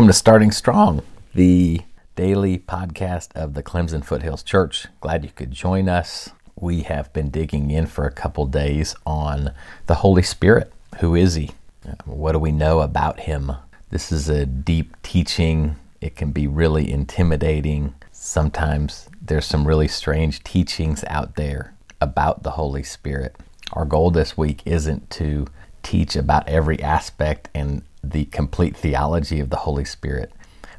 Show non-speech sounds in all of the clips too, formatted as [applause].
Welcome to Starting Strong, the daily podcast of the Clemson Foothills Church. Glad you could join us. We have been digging in for a couple days on the Holy Spirit. Who is He? Um, what do we know about Him? This is a deep teaching. It can be really intimidating. Sometimes there's some really strange teachings out there about the Holy Spirit. Our goal this week isn't to teach about every aspect and the complete theology of the Holy Spirit,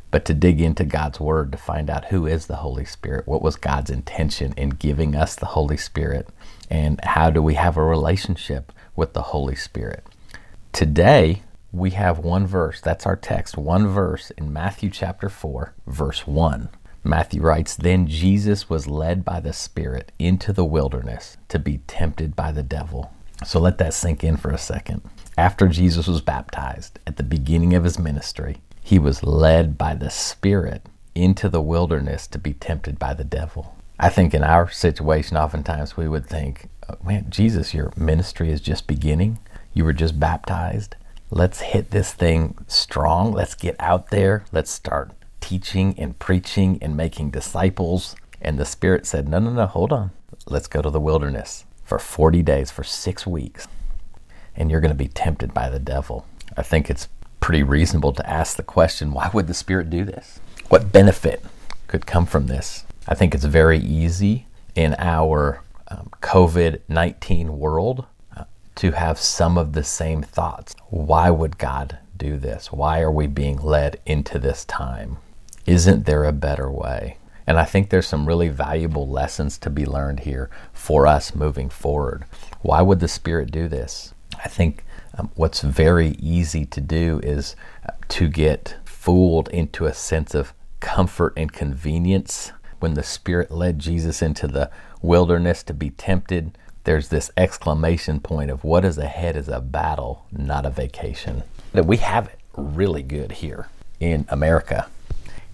but to dig into God's Word to find out who is the Holy Spirit, what was God's intention in giving us the Holy Spirit, and how do we have a relationship with the Holy Spirit. Today, we have one verse, that's our text, one verse in Matthew chapter 4, verse 1. Matthew writes, Then Jesus was led by the Spirit into the wilderness to be tempted by the devil. So let that sink in for a second. After Jesus was baptized at the beginning of his ministry, he was led by the Spirit into the wilderness to be tempted by the devil. I think in our situation, oftentimes we would think, oh, man, Jesus, your ministry is just beginning. You were just baptized. Let's hit this thing strong. Let's get out there. Let's start teaching and preaching and making disciples. And the Spirit said, no, no, no, hold on. Let's go to the wilderness for 40 days, for six weeks and you're going to be tempted by the devil. I think it's pretty reasonable to ask the question why would the Spirit do this? What benefit could come from this? I think it's very easy in our um, COVID 19 world uh, to have some of the same thoughts. Why would God do this? Why are we being led into this time? Isn't there a better way? And I think there's some really valuable lessons to be learned here for us moving forward. Why would the Spirit do this? I think um, what's very easy to do is uh, to get fooled into a sense of comfort and convenience. When the Spirit led Jesus into the wilderness to be tempted, there's this exclamation point of what is ahead is a battle, not a vacation. That we have it really good here in America,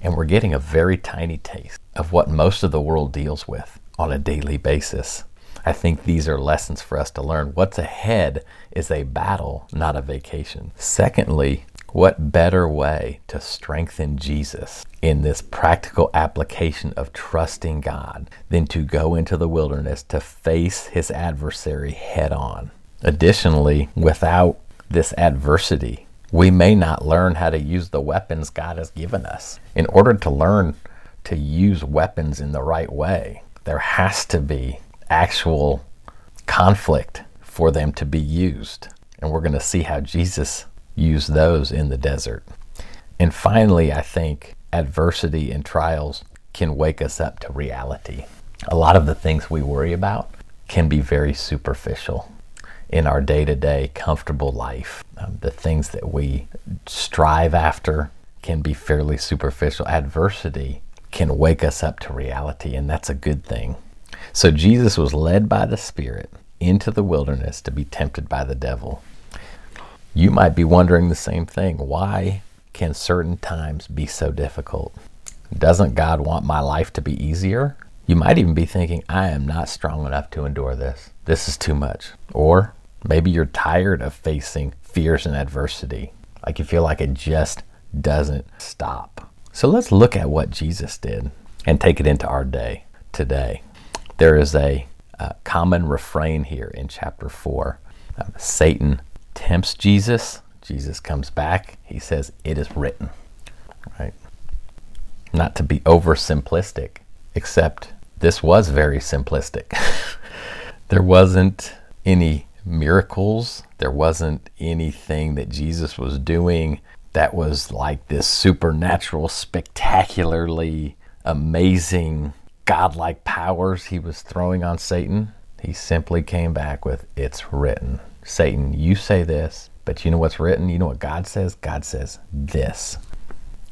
and we're getting a very tiny taste of what most of the world deals with on a daily basis. I think these are lessons for us to learn. What's ahead is a battle, not a vacation. Secondly, what better way to strengthen Jesus in this practical application of trusting God than to go into the wilderness to face his adversary head on? Additionally, without this adversity, we may not learn how to use the weapons God has given us. In order to learn to use weapons in the right way, there has to be actual conflict for them to be used. And we're going to see how Jesus used those in the desert. And finally, I think adversity and trials can wake us up to reality. A lot of the things we worry about can be very superficial in our day to day comfortable life. Um, the things that we strive after can be fairly superficial. Adversity can wake us up to reality, and that's a good thing. So Jesus was led by the Spirit into the wilderness to be tempted by the devil. You might be wondering the same thing. Why can certain times be so difficult? Doesn't God want my life to be easier? You might even be thinking, I am not strong enough to endure this. This is too much. Or maybe you're tired of facing fears and adversity. Like you feel like it just doesn't stop. So let's look at what Jesus did and take it into our day today. There is a, a common refrain here in chapter 4. Um, Satan tempts Jesus. Jesus comes back. He says, It is written. Right? Not to be oversimplistic, except this was very simplistic. [laughs] there wasn't any miracles. There wasn't anything that Jesus was doing that was like this supernatural, spectacularly amazing godlike powers he was throwing on Satan, he simply came back with, It's written. Satan, you say this, but you know what's written? You know what God says? God says this.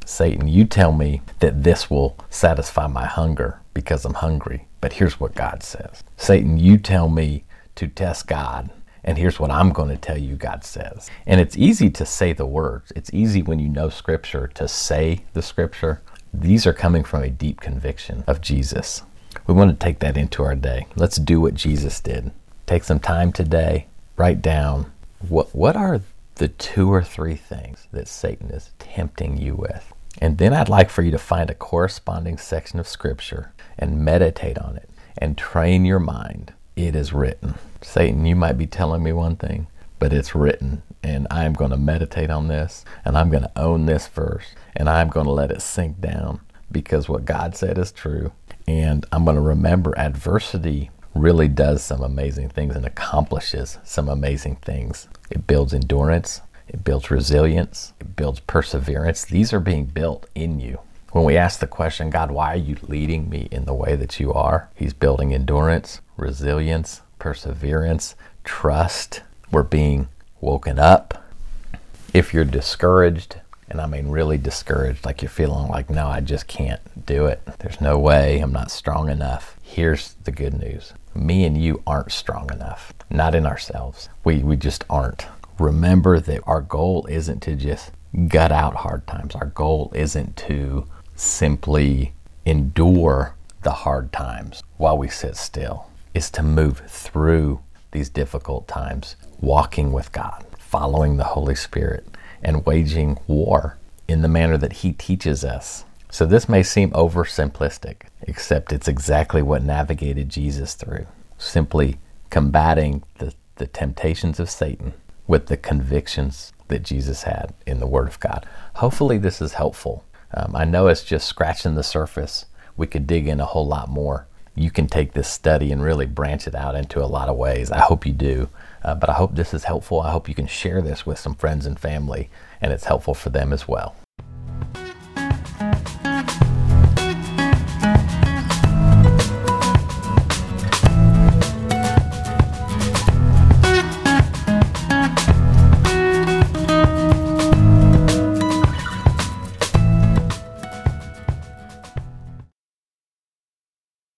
Satan, you tell me that this will satisfy my hunger because I'm hungry, but here's what God says. Satan, you tell me to test God, and here's what I'm going to tell you God says. And it's easy to say the words. It's easy when you know Scripture to say the Scripture. These are coming from a deep conviction of Jesus. We want to take that into our day. Let's do what Jesus did. Take some time today, write down what what are the two or three things that Satan is tempting you with. And then I'd like for you to find a corresponding section of Scripture and meditate on it and train your mind. It is written. Satan, you might be telling me one thing, but it's written. And I'm going to meditate on this and I'm going to own this verse and I'm going to let it sink down because what God said is true. And I'm going to remember adversity really does some amazing things and accomplishes some amazing things. It builds endurance, it builds resilience, it builds perseverance. These are being built in you. When we ask the question, God, why are you leading me in the way that you are? He's building endurance, resilience, perseverance, trust. We're being woken up. If you're discouraged, and I mean really discouraged, like you're feeling like, no, I just can't do it. There's no way, I'm not strong enough. Here's the good news me and you aren't strong enough, not in ourselves. We, we just aren't. Remember that our goal isn't to just gut out hard times, our goal isn't to simply endure the hard times while we sit still, is to move through these difficult times, walking with God, following the Holy Spirit and waging war in the manner that He teaches us. So, this may seem oversimplistic, except it's exactly what navigated Jesus through. Simply combating the, the temptations of Satan with the convictions that Jesus had in the Word of God. Hopefully, this is helpful. Um, I know it's just scratching the surface. We could dig in a whole lot more. You can take this study and really branch it out into a lot of ways. I hope you do. Uh, but I hope this is helpful. I hope you can share this with some friends and family and it's helpful for them as well.